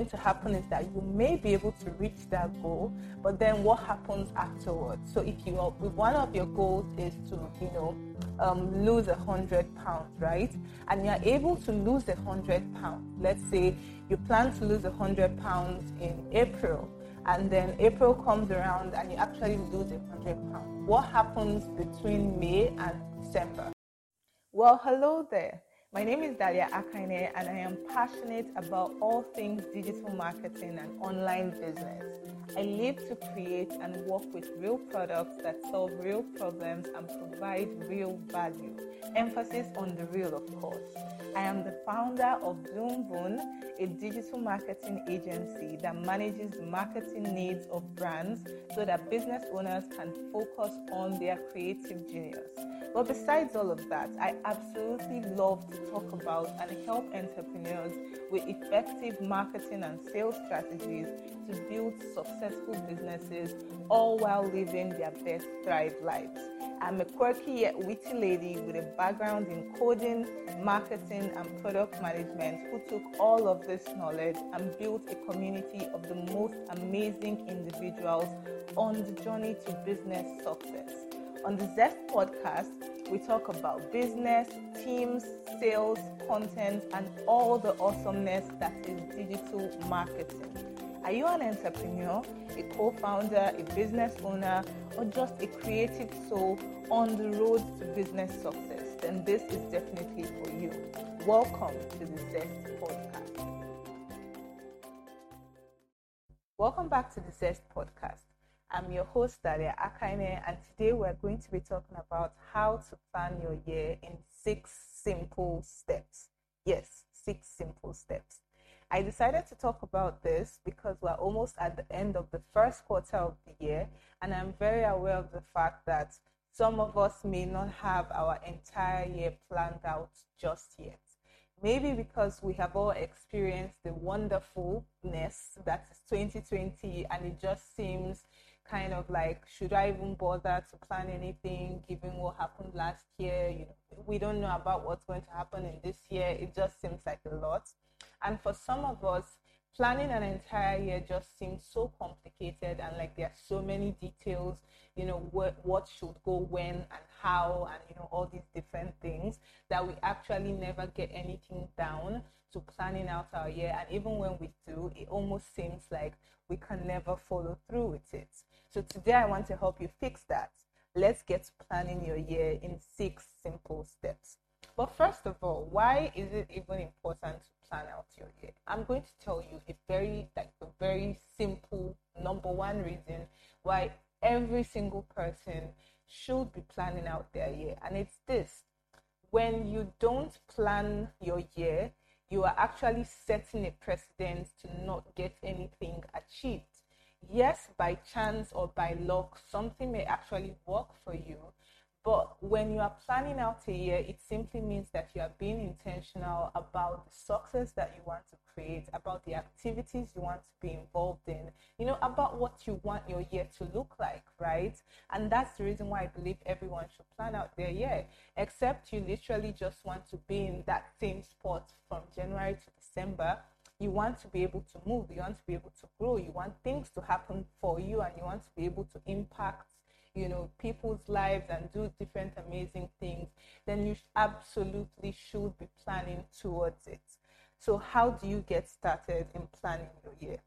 going to happen is that you may be able to reach that goal, but then what happens afterwards? So if you are, if one of your goals is to you know um, lose a hundred pounds, right, and you're able to lose a hundred pounds, let's say you plan to lose a hundred pounds in April, and then April comes around and you actually lose a hundred pounds. What happens between May and December? Well, hello there. My name is Dalia Akaine, and I am passionate about all things digital marketing and online business. I live to create and work with real products that solve real problems and provide real value. Emphasis on the real, of course. I am the founder of Bloomboon, a digital marketing agency that manages the marketing needs of brands so that business owners can focus on their creative genius. But besides all of that, I absolutely love to talk about and help entrepreneurs with effective marketing and sales strategies to build successful businesses, all while living their best thrive lives. I'm a quirky yet witty lady with a background in coding, marketing, and product management who took all of this knowledge and built a community of the most amazing individuals on the journey to business success. On the Zest podcast, we talk about business, teams, sales, content, and all the awesomeness that is digital marketing. Are you an entrepreneur, a co founder, a business owner, or just a creative soul on the road to business success? Then this is definitely for you. Welcome to the Zest Podcast. Welcome back to the Zest Podcast. I'm your host, Daria Akaine, and today we're going to be talking about how to plan your year in six simple steps. Yes, six simple steps. I decided to talk about this because we're almost at the end of the first quarter of the year, and I'm very aware of the fact that some of us may not have our entire year planned out just yet. Maybe because we have all experienced the wonderfulness that is 2020 and it just seems kind of like should I even bother to plan anything given what happened last year? You know, we don't know about what's going to happen in this year. It just seems like a lot. And for some of us, planning an entire year just seems so complicated and like there are so many details you know what what should go when and how and you know all these different things that we actually never get anything down to planning out our year and even when we do it almost seems like we can never follow through with it so today I want to help you fix that. Let's get planning your year in six simple steps. But first of all, why is it even important to plan out your year? I'm going to tell you a very like a very simple number one reason why every single person should be planning out their year. And it's this. When you don't plan your year, you are actually setting a precedent to not get anything achieved yes, by chance or by luck, something may actually work for you. But when you are planning out a year, it simply means that you are being intentional about the success that you want to create, about the activities you want to be involved in, you know, about what you want your year to look like, right? And that's the reason why I believe everyone should plan out their year, except you literally just want to be in that same spot from January to December you want to be able to move, you want to be able to grow, you want things to happen for you, and you want to be able to impact you know people's lives and do different amazing things then you absolutely should be planning towards it. So how do you get started in planning your year?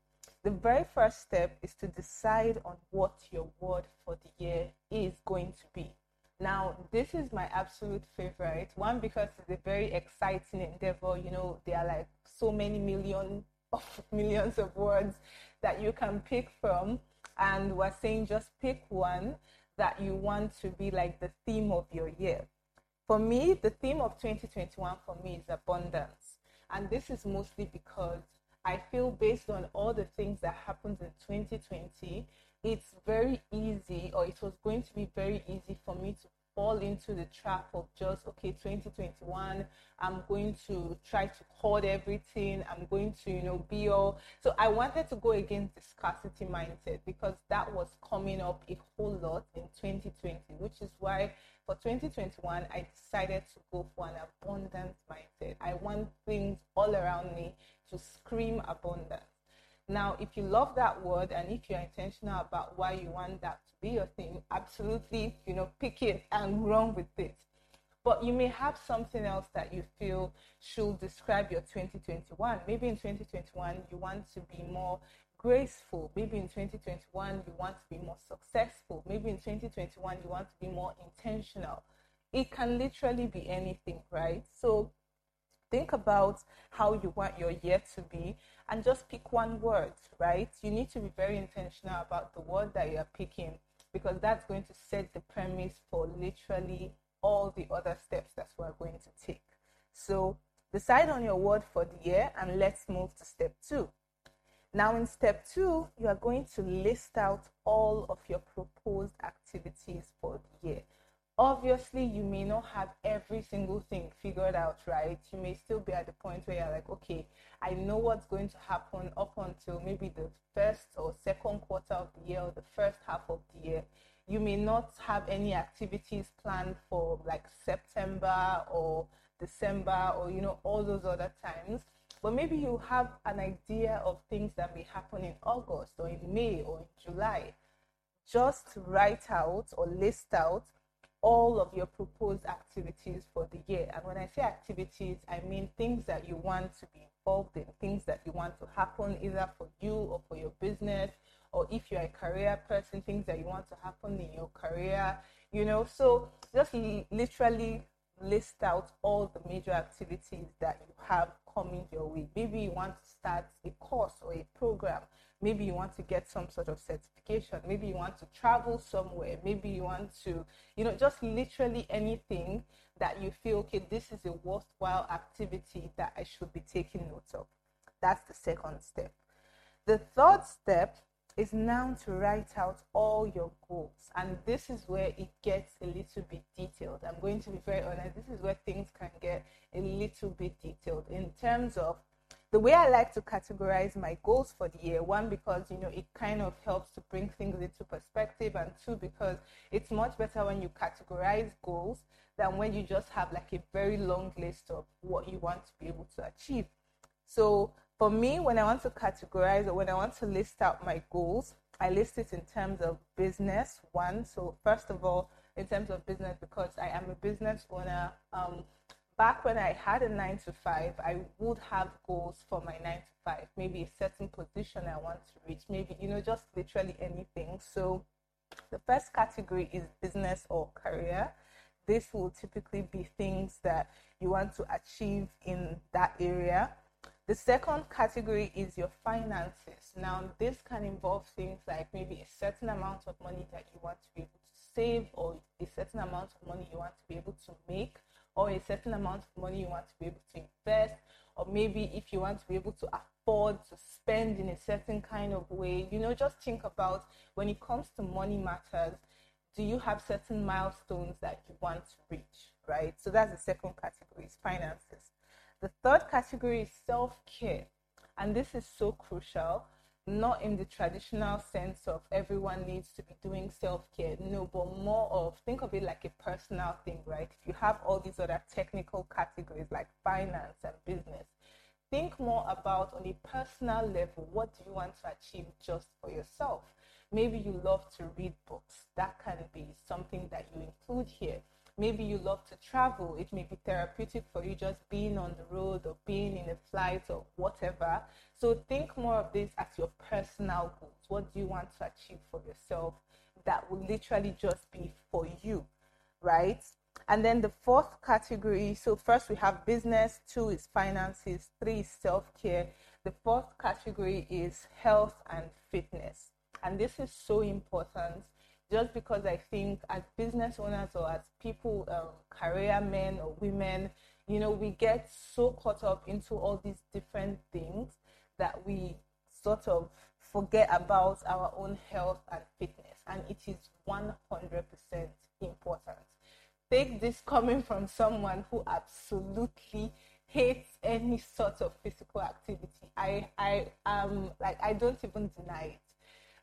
The very first step is to decide on what your word for the year is going to be now, this is my absolute favorite. One, because it's a very exciting endeavor. You know, there are like so many million of millions of words that you can pick from. And we're saying just pick one that you want to be like the theme of your year. For me, the theme of 2021 for me is abundance. And this is mostly because I feel based on all the things that happened in 2020, it's very easy, or it was going to be very easy for me to fall into the trap of just, okay, 2021, I'm going to try to hoard everything. I'm going to, you know, be all. So I wanted to go against the scarcity mindset because that was coming up a whole lot in 2020, which is why for 2021, I decided to go for an abundance mindset. I want things all around me to scream abundance. Now, if you love that word and if you're intentional about why you want that to be your thing, absolutely, you know, pick it and run with it. But you may have something else that you feel should describe your 2021. Maybe in 2021, you want to be more graceful. Maybe in 2021, you want to be more successful. Maybe in 2021, you want to be more intentional. It can literally be anything, right? So think about how you want your year to be and just pick one word, right? You need to be very intentional about the word that you're picking because that's going to set the premise for literally all the other steps that we're going to take. So decide on your word for the year and let's move to step two. Now, in step two, you are going to list out all of your proposed activities for the year. Obviously, you may not have every single thing figured out, right? You may still be at the point where you're like, okay, I know what's going to happen up until maybe the first or second quarter of the year or the first half of the year. You may not have any activities planned for like September or December or, you know, all those other times but maybe you have an idea of things that may happen in August or in May or in July. Just write out or list out all of your proposed activities for the year. And when I say activities, I mean things that you want to be involved in, things that you want to happen either for you or for your business, or if you're a career person, things that you want to happen in your career, you know. So just literally list out all the major activities that you have coming your way. Maybe you want to start a course or a program. Maybe you want to get some sort of certification. Maybe you want to travel somewhere. Maybe you want to, you know, just literally anything that you feel, okay, this is a worthwhile activity that I should be taking note of. That's the second step. The third step is now to write out all your goals. And this is where it gets a little bit detailed. I'm going to be very honest. This is where things can get a little bit detailed in terms of the way I like to categorize my goals for the year. One, because you know it kind of helps to bring things into perspective, and two, because it's much better when you categorize goals than when you just have like a very long list of what you want to be able to achieve. So for me, when I want to categorize or when I want to list out my goals, I list it in terms of business, one. So, first of all, in terms of business, because I am a business owner, um, back when I had a nine to five, I would have goals for my nine to five, maybe a certain position I want to reach, maybe, you know, just literally anything. So, the first category is business or career. This will typically be things that you want to achieve in that area the second category is your finances. Now, this can involve things like maybe a certain amount of money that you want to be able to save, or a certain amount of money you want to be able to make, or a certain amount of money you want to be able to invest, or maybe if you want to be able to afford to spend in a certain kind of way. You know, just think about when it comes to money matters, do you have certain milestones that you want to reach, right? So that's the second category, is finances. The third category is self care. And this is so crucial, not in the traditional sense of everyone needs to be doing self care. No, but more of think of it like a personal thing, right? If you have all these other technical categories like finance and business, think more about on a personal level what do you want to achieve just for yourself maybe you love to read books that can be something that you include here Maybe you love to travel. It may be therapeutic for you just being on the road or being in a flight or whatever. So think more of this as your personal goals. What do you want to achieve for yourself that will literally just be for you, right? And then the fourth category so, first we have business, two is finances, three is self care. The fourth category is health and fitness. And this is so important just because I think as business owners or as people, um, career men or women, you know, we get so caught up into all these different things that we sort of forget about our own health and fitness. And it is 100% important. Take this coming from someone who absolutely hates any sort of physical activity. I, I am like, I don't even deny it,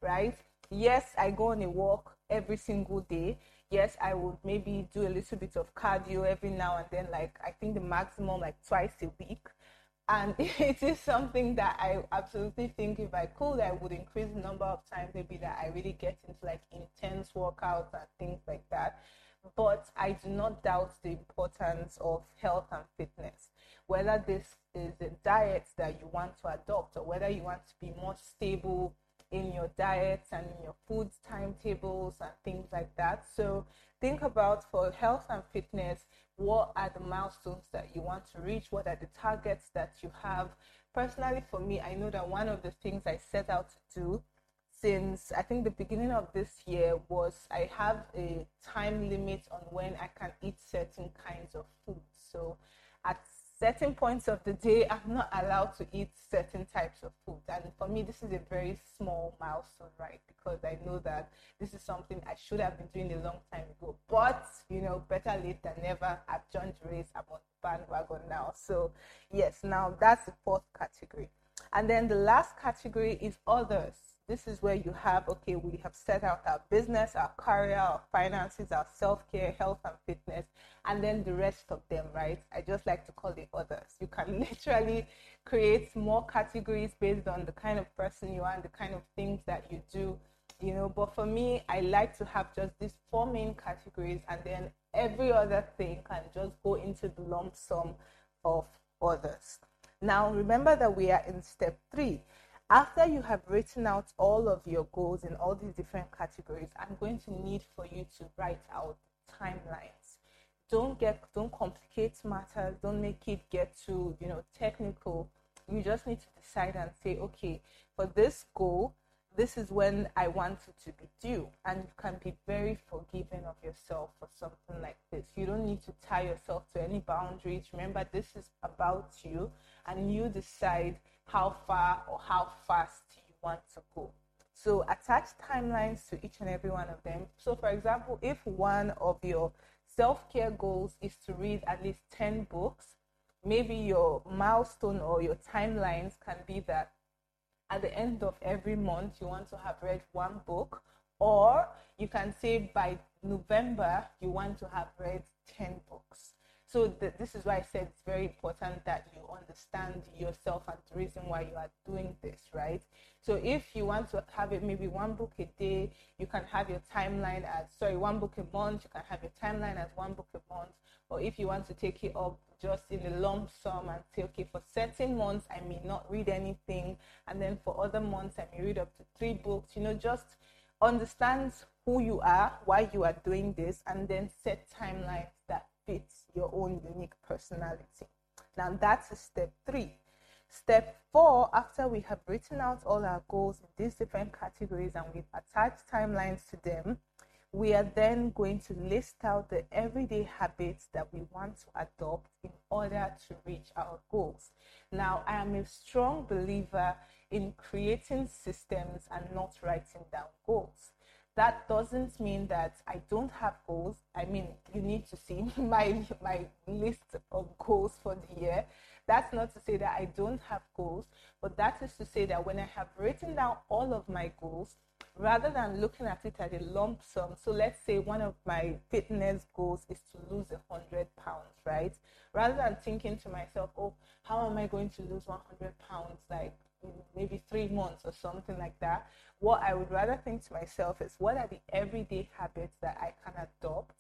right? yes, I go on a walk every single day. Yes, I would maybe do a little bit of cardio every now and then, like I think the maximum like twice a week. and it is something that I absolutely think if I could, I would increase the number of times maybe that I really get into like intense workouts and things like that. But I do not doubt the importance of health and fitness. Whether this is a diet that you want to adopt or whether you want to be more stable in your diets and in your food timetables and things like that. So think about for health and fitness, what are the milestones that you want to reach? What are the targets that you have? Personally, for me, I know that one of the things I set out to do since I think the beginning of this year was I have a time limit on when I can eat certain kinds of food. So at certain points of the day, I'm not allowed to eat certain types of food. And for me, this is a very small milestone, right? Because I know that this is something I should have been doing a long time ago. But, you know, better late than never. I've joined race. I'm on the bandwagon now. So, yes, now that's the fourth category. And then the last category is others this is where you have okay we have set out our business our career our finances our self-care health and fitness and then the rest of them right? I just like to call it others. You can literally create more categories based on the kind of person you are and the kind of things that you do you know? But for me i like to have just these four main categories and then every other thing can just go into the lump sum of others. Now remember that we are in step three after you have written out all of your goals in all these different categories, I'm going to need for you to write out timelines. Don't get don't complicate matters, don't make it get too, you know, technical. You just need to decide and say, okay, for this goal, this is when I want it to be due. And you can be very forgiving of yourself for something like this. You don't need to tie yourself to any boundaries. Remember, this is about you, and you decide how far or how fast you want to go. So attach timelines to each and every one of them. So, for example, if one of your self care goals is to read at least 10 books, maybe your milestone or your timelines can be that at the end of every month you want to have read one book, or you can say by November you want to have read 10 books. So this is why I said it's very important that you understand yourself and the reason why you are doing this, right? So if you want to have it maybe one book a day, you can have your timeline as sorry, one book a month, you can have your timeline as one book a month. Or if you want to take it up just in a lump sum and say, okay, for certain months I may not read anything, and then for other months I may read up to three books, you know, just understand who you are, why you are doing this, and then set timelines that fits your own unique personality. Now that's step three. Step four, after we have written out all our goals in these different categories and we've attached timelines to them, we are then going to list out the everyday habits that we want to adopt in order to reach our goals. Now, I am a strong believer in creating systems and not writing down goals that doesn't mean that I don't have goals. I mean, you need to see my my list of goals for the year. That's not to say that I don't have goals, but that is to say that when I have written down all of my goals, rather than looking at it as a lump sum, so let's say one of my fitness goals is to lose a hundred pounds, right? Rather than thinking to myself, oh, how am I going to lose 100 pounds? Like maybe three months or something like that. What I would rather think to myself is what are the everyday habits that I can adopt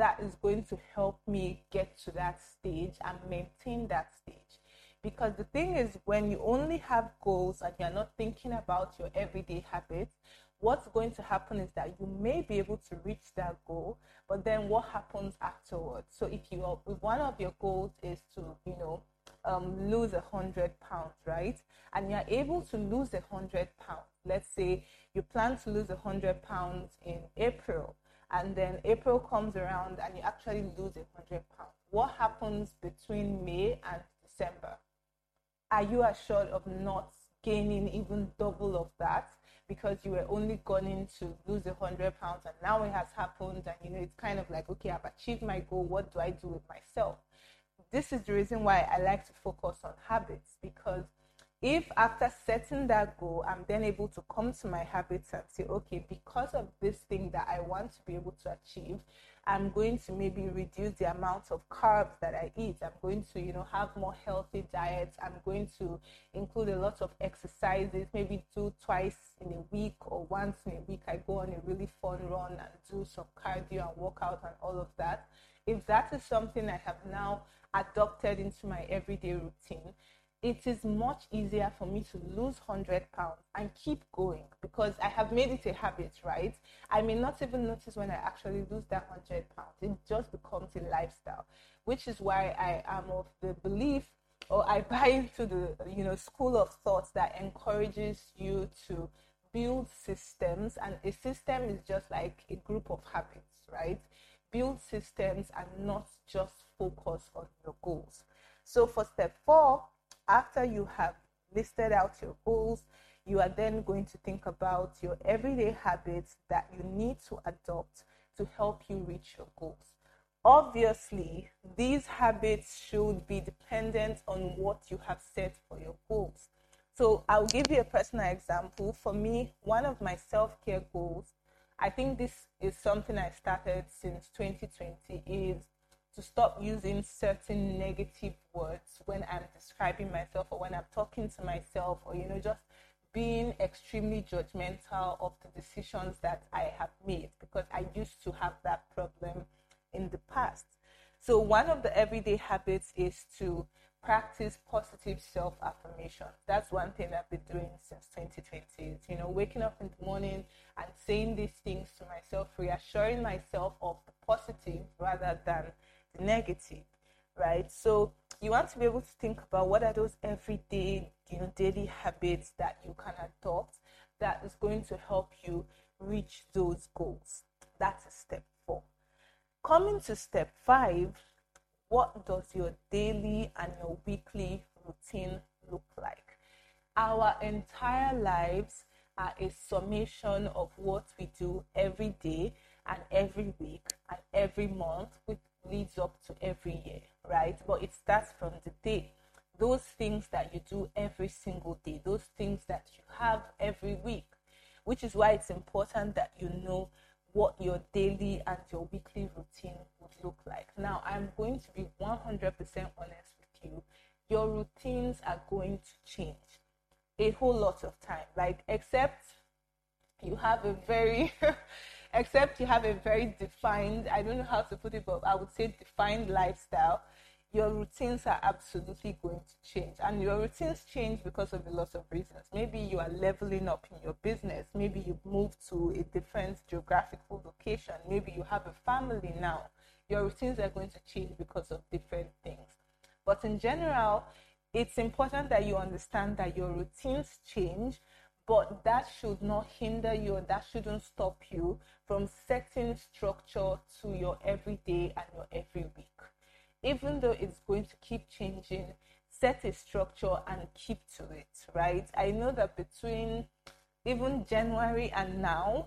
that is going to help me get to that stage and maintain that stage. Because the thing is, when you only have goals and you're not thinking about your everyday habits, what's going to happen is that you may be able to reach that goal, but then what happens afterwards? So if you if one of your goals is to, you know, um, lose a hundred pounds, right? And you're able to lose a hundred pounds. Let's say you plan to lose a hundred pounds in April, and then April comes around and you actually lose a hundred pounds. What happens between May and December? Are you assured of not gaining even double of that? because you were only going to lose a hundred pounds and now it has happened and you know it's kind of like okay i've achieved my goal what do i do with myself this is the reason why I like to focus on habits because if after setting that goal, I'm then able to come to my habits and say, okay, because of this thing that I want to be able to achieve, I'm going to maybe reduce the amount of carbs that I eat. I'm going to, you know, have more healthy diets. I'm going to include a lot of exercises, maybe do twice in a week or once in a week. I go on a really fun run and do some cardio and workout and all of that. If that is something I have now adopted into my everyday routine, it is much easier for me to lose 100 pounds and keep going because I have made it a habit, right? I may not even notice when I actually lose that 100 pounds. It just becomes a lifestyle, which is why I am of the belief or I buy into the you know school of thought that encourages you to build systems and a system is just like a group of habits, right? Build systems and not just focus on your goals. So for step 4, after you have listed out your goals, you are then going to think about your everyday habits that you need to adopt to help you reach your goals. Obviously, these habits should be dependent on what you have set for your goals. So, I'll give you a personal example. For me, one of my self care goals, I think this is something I started since 2020, is to stop using certain negative words when I'm describing myself or when I'm talking to myself or, you know, just being extremely judgmental of the decisions that I have made because I used to have that problem in the past. So, one of the everyday habits is to practice positive self affirmation. That's one thing I've been doing since 2020. you know, waking up in the morning and saying these things to myself, reassuring myself of the positive rather than the negative, right? So you want to be able to think about what are those everyday, you know, daily habits that you can adopt that is going to help you reach those goals. That's step four. Coming to step five, what does your daily and your weekly routine look like? Our entire lives are a summation of what we do every day and every week and every month with leads up to every year, right? But it starts from the day. Those things that you do every single day, those things that you have every week, which is why it's important that you know what your daily and your weekly routine would look like. Now, I'm going to be 100% honest with you. Your routines are going to change a whole lot of time, like, except you have a very except you have a very defined, I don't know how to put it, but I would say defined lifestyle, your routines are absolutely going to change. And your routines change because of a lot of reasons. Maybe you are leveling up in your business. Maybe you've moved to a different geographical location. Maybe you have a family now. Your routines are going to change because of different things. But in general, it's important that you understand that your routines change but that should not hinder you or that shouldn't stop you from setting structure to your everyday and your every week. Even though it's going to keep changing, set a structure and keep to it, right? I know that between even January and now,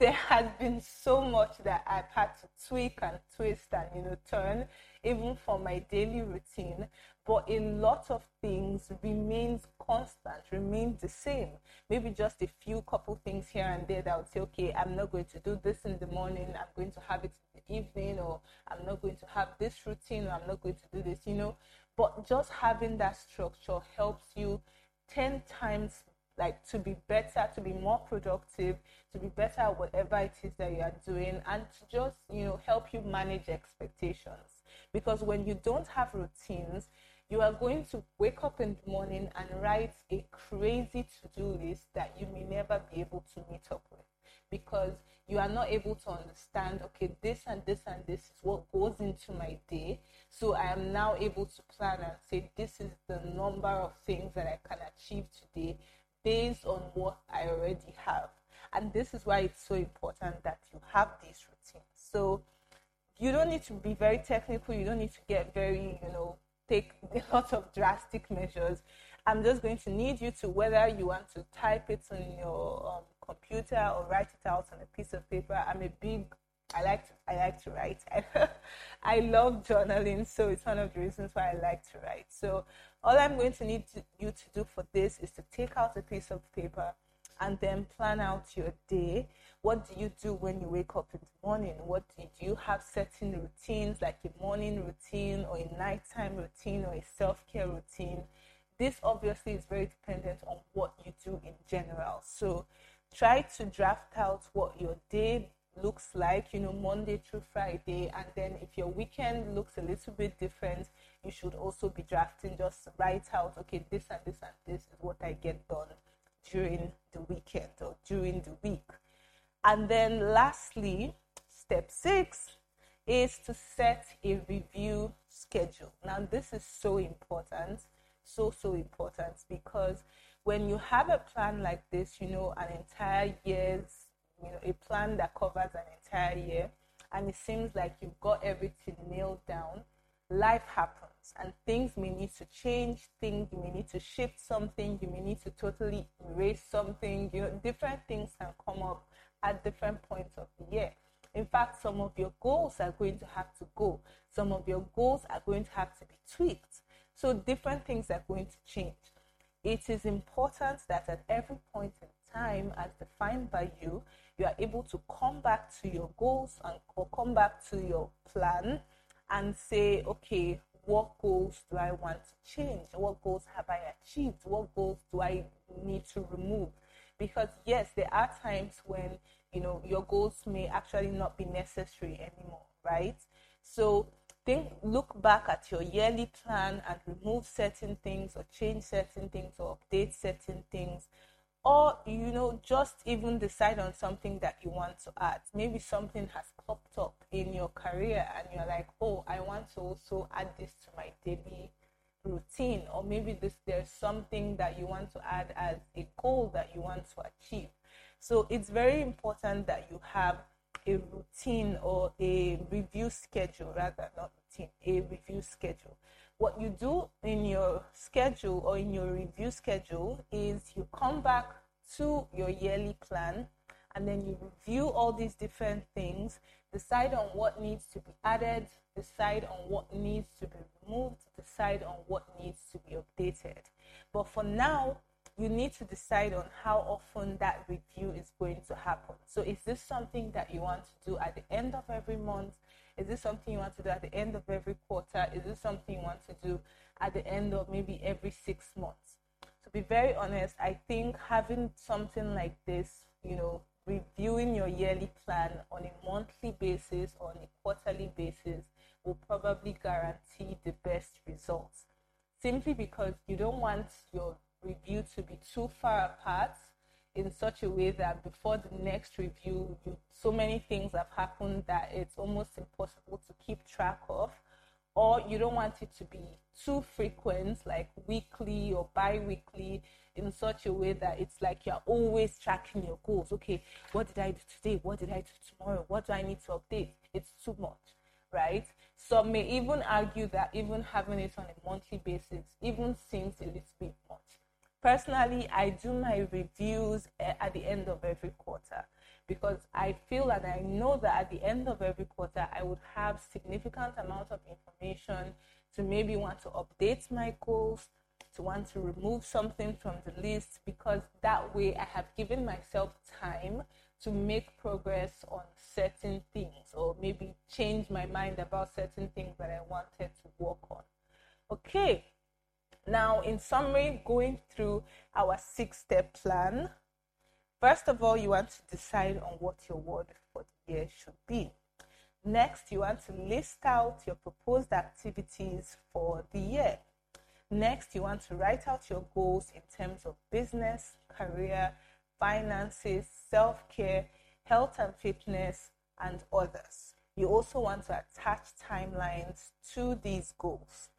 there has been so much that I've had to tweak and twist and you know turn even for my daily routine but a lot of things remains constant remains the same maybe just a few couple things here and there that would say okay I'm not going to do this in the morning I'm going to have it evening or I'm not going to have this routine or I'm not going to do this you know but just having that structure helps you 10 times like to be better, to be more productive, to be better at whatever it is that you are doing, and to just you know help you manage expectations. Because when you don't have routines, you are going to wake up in the morning and write a crazy to-do list that you may never be able to meet up with because you are not able to understand okay this and this and this is what goes into my day so i am now able to plan and say this is the number of things that i can achieve today based on what I already have. And this is why it's so important that you have these routines. So you don't need to be very technical, you don't need to get very, you know, take a lot of drastic measures. I'm just going to need you to whether you want to type it on your um, computer or write it out on a piece of paper. I'm a big I like to, I like to write. I love journaling, so it's one of the reasons why I like to write. So All I'm going to need to, you to do for this is to take out a piece of paper and then plan out your day. What do you do when you wake up in the morning? What do you, do you have certain routines like a morning routine or a nighttime routine or a self-care routine? This obviously is very dependent on what you do in general. So try to draft out what your day looks like, you know, Monday through Friday. And then if your weekend looks a little bit different, you should also be drafting, just write out, okay, this and this and this is what I get done during the weekend or during the week. And then lastly, step six is to set a review schedule. Now, this is so important, so, so important because when you have a plan like this, you know, an entire year's, you know, a plan that covers an entire year, and it seems like you've got everything nailed down, life happens and things may need to change things you may need to shift something you may need to totally erase something you know different things can come up at different points of the year. In fact some of your goals are going to have to go. Some of your goals are going to have to be tweaked. So different things are going to change it is important that at every point in time as defined by you you are able to come back to your goals and or come back to your plan and say okay what goals do I want to change? What goals have I achieved? What goals do I need to remove? Because yes, there are times when you know your goals may actually not be necessary anymore, right? So think look back at your yearly plan and remove certain things or change certain things or update certain things or you know just even decide on something that you want to add. Maybe something has popped up in your career and you're like oh i want to also add this to my daily routine. Or maybe this there's something that you want to add as a goal that you want to achieve. So it's very important that you have a routine or a review schedule rather not a review schedule what you do in your schedule or in your review schedule is you come back to your yearly plan and then you review all these different things, decide on what needs to be added, decide on what needs to be removed, decide on what needs to be updated. But for now, you need to decide on how often that review is going to happen. So, is this something that you want to do at the end of every month? Is this something you want to do at the end of every quarter? Is this something you want to do at the end of maybe every six months? To be very honest, I think having something like this, you know, reviewing your yearly plan on a monthly basis or on a quarterly basis will probably guarantee the best results. Simply because you don't want your review to be too far apart in such a way that before the next review, so many things have happened that it's almost impossible to keep track of. Or you don't want it to be too frequent, like weekly or bi weekly, in such a way that it's like you're always tracking your goals. Okay, what did I do today? What did I do tomorrow? What do I need to update? It's too much, right? Some may even argue that even having it on a monthly basis even seems a little bit much personally i do my reviews eh, at the end of every quarter because i feel and i know that at the end of every quarter i would have significant amount of information to maybe want to update my goals to want to remove something from the list because that way i have given myself time to make progress on certain things or maybe change my mind about certain things that i wanted to work on. Okay now, in summary, going through our six step plan, first of all, you want to decide on what your word for the year should be. Next, you want to list out your proposed activities for the year. Next, you want to write out your goals in terms of business, career, finances, self care, health and fitness, and others. You also want to attach timelines to these goals.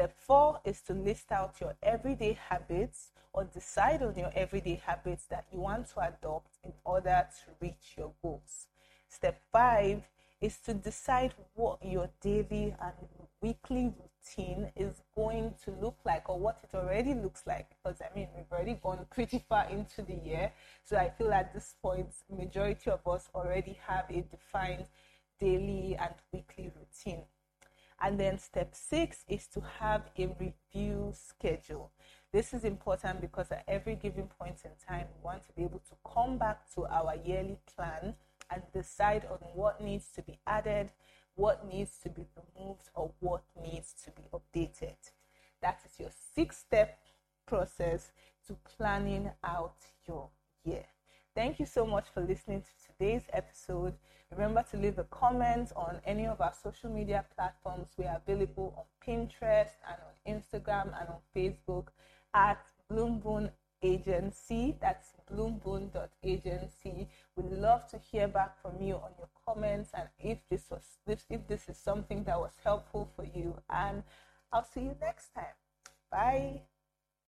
Step four is to list out your everyday habits or decide on your everyday habits that you want to adopt in order to reach your goals. Step five is to decide what your daily and weekly routine is going to look like or what it already looks like because I mean we've already gone pretty far into the year so I feel at this point majority of us already have a defined daily and weekly routine And then step six is to have a review schedule. This is important because at every given point in time, we want to be able to come back to our yearly plan and decide on what needs to be added, what needs to be removed, or what needs to be updated. That is your six step process to planning out your year. Thank you so much for listening to today's episode. Remember to leave a comment on any of our social media platforms. We are available on Pinterest and on Instagram and on Facebook at Bloomboon Agency. That's bloomboon.agency. We'd love to hear back from you on your comments and if this was if, if this is something that was helpful for you. And I'll see you next time. Bye.